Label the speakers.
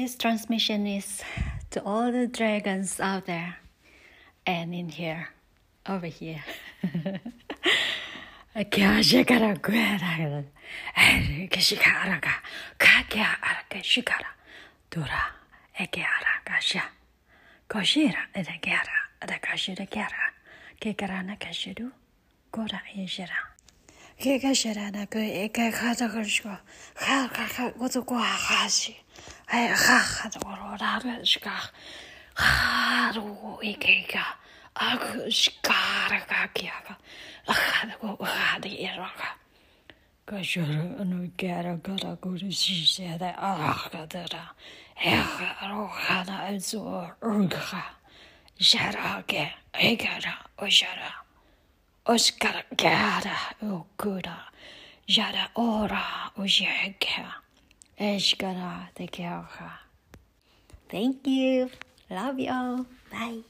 Speaker 1: This transmission is to all the dragons out there and in here, over here. Kashikara Guera, Kashikaraga, Kakia Araka Shikara, Dura, Ekiara Gasha, Koshira, and 给个些人那个一个看这个去，看看看，我就过哈哈去，哎哈哈的我说哪的是个，哈的我一个一个，啊个是嘎的嘎个呀个，哈的我哈的也说个，个些我那个那个那个的新鲜在啊个的啦，哎哈罗哈那做二个，晓得个，一个人我晓得。Gara okura jara ora ojega eshkara te Thank you. Love y'all. Bye.